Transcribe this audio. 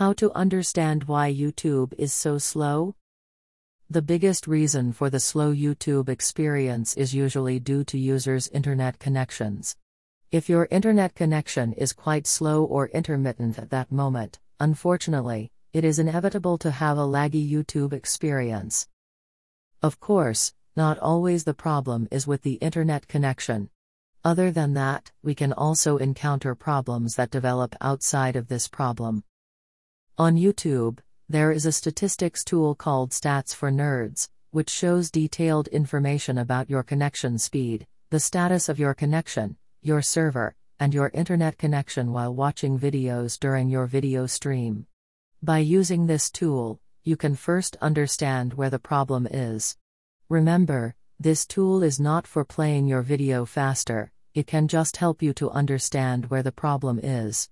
How to understand why YouTube is so slow? The biggest reason for the slow YouTube experience is usually due to users' internet connections. If your internet connection is quite slow or intermittent at that moment, unfortunately, it is inevitable to have a laggy YouTube experience. Of course, not always the problem is with the internet connection. Other than that, we can also encounter problems that develop outside of this problem. On YouTube, there is a statistics tool called Stats for Nerds, which shows detailed information about your connection speed, the status of your connection, your server, and your internet connection while watching videos during your video stream. By using this tool, you can first understand where the problem is. Remember, this tool is not for playing your video faster, it can just help you to understand where the problem is.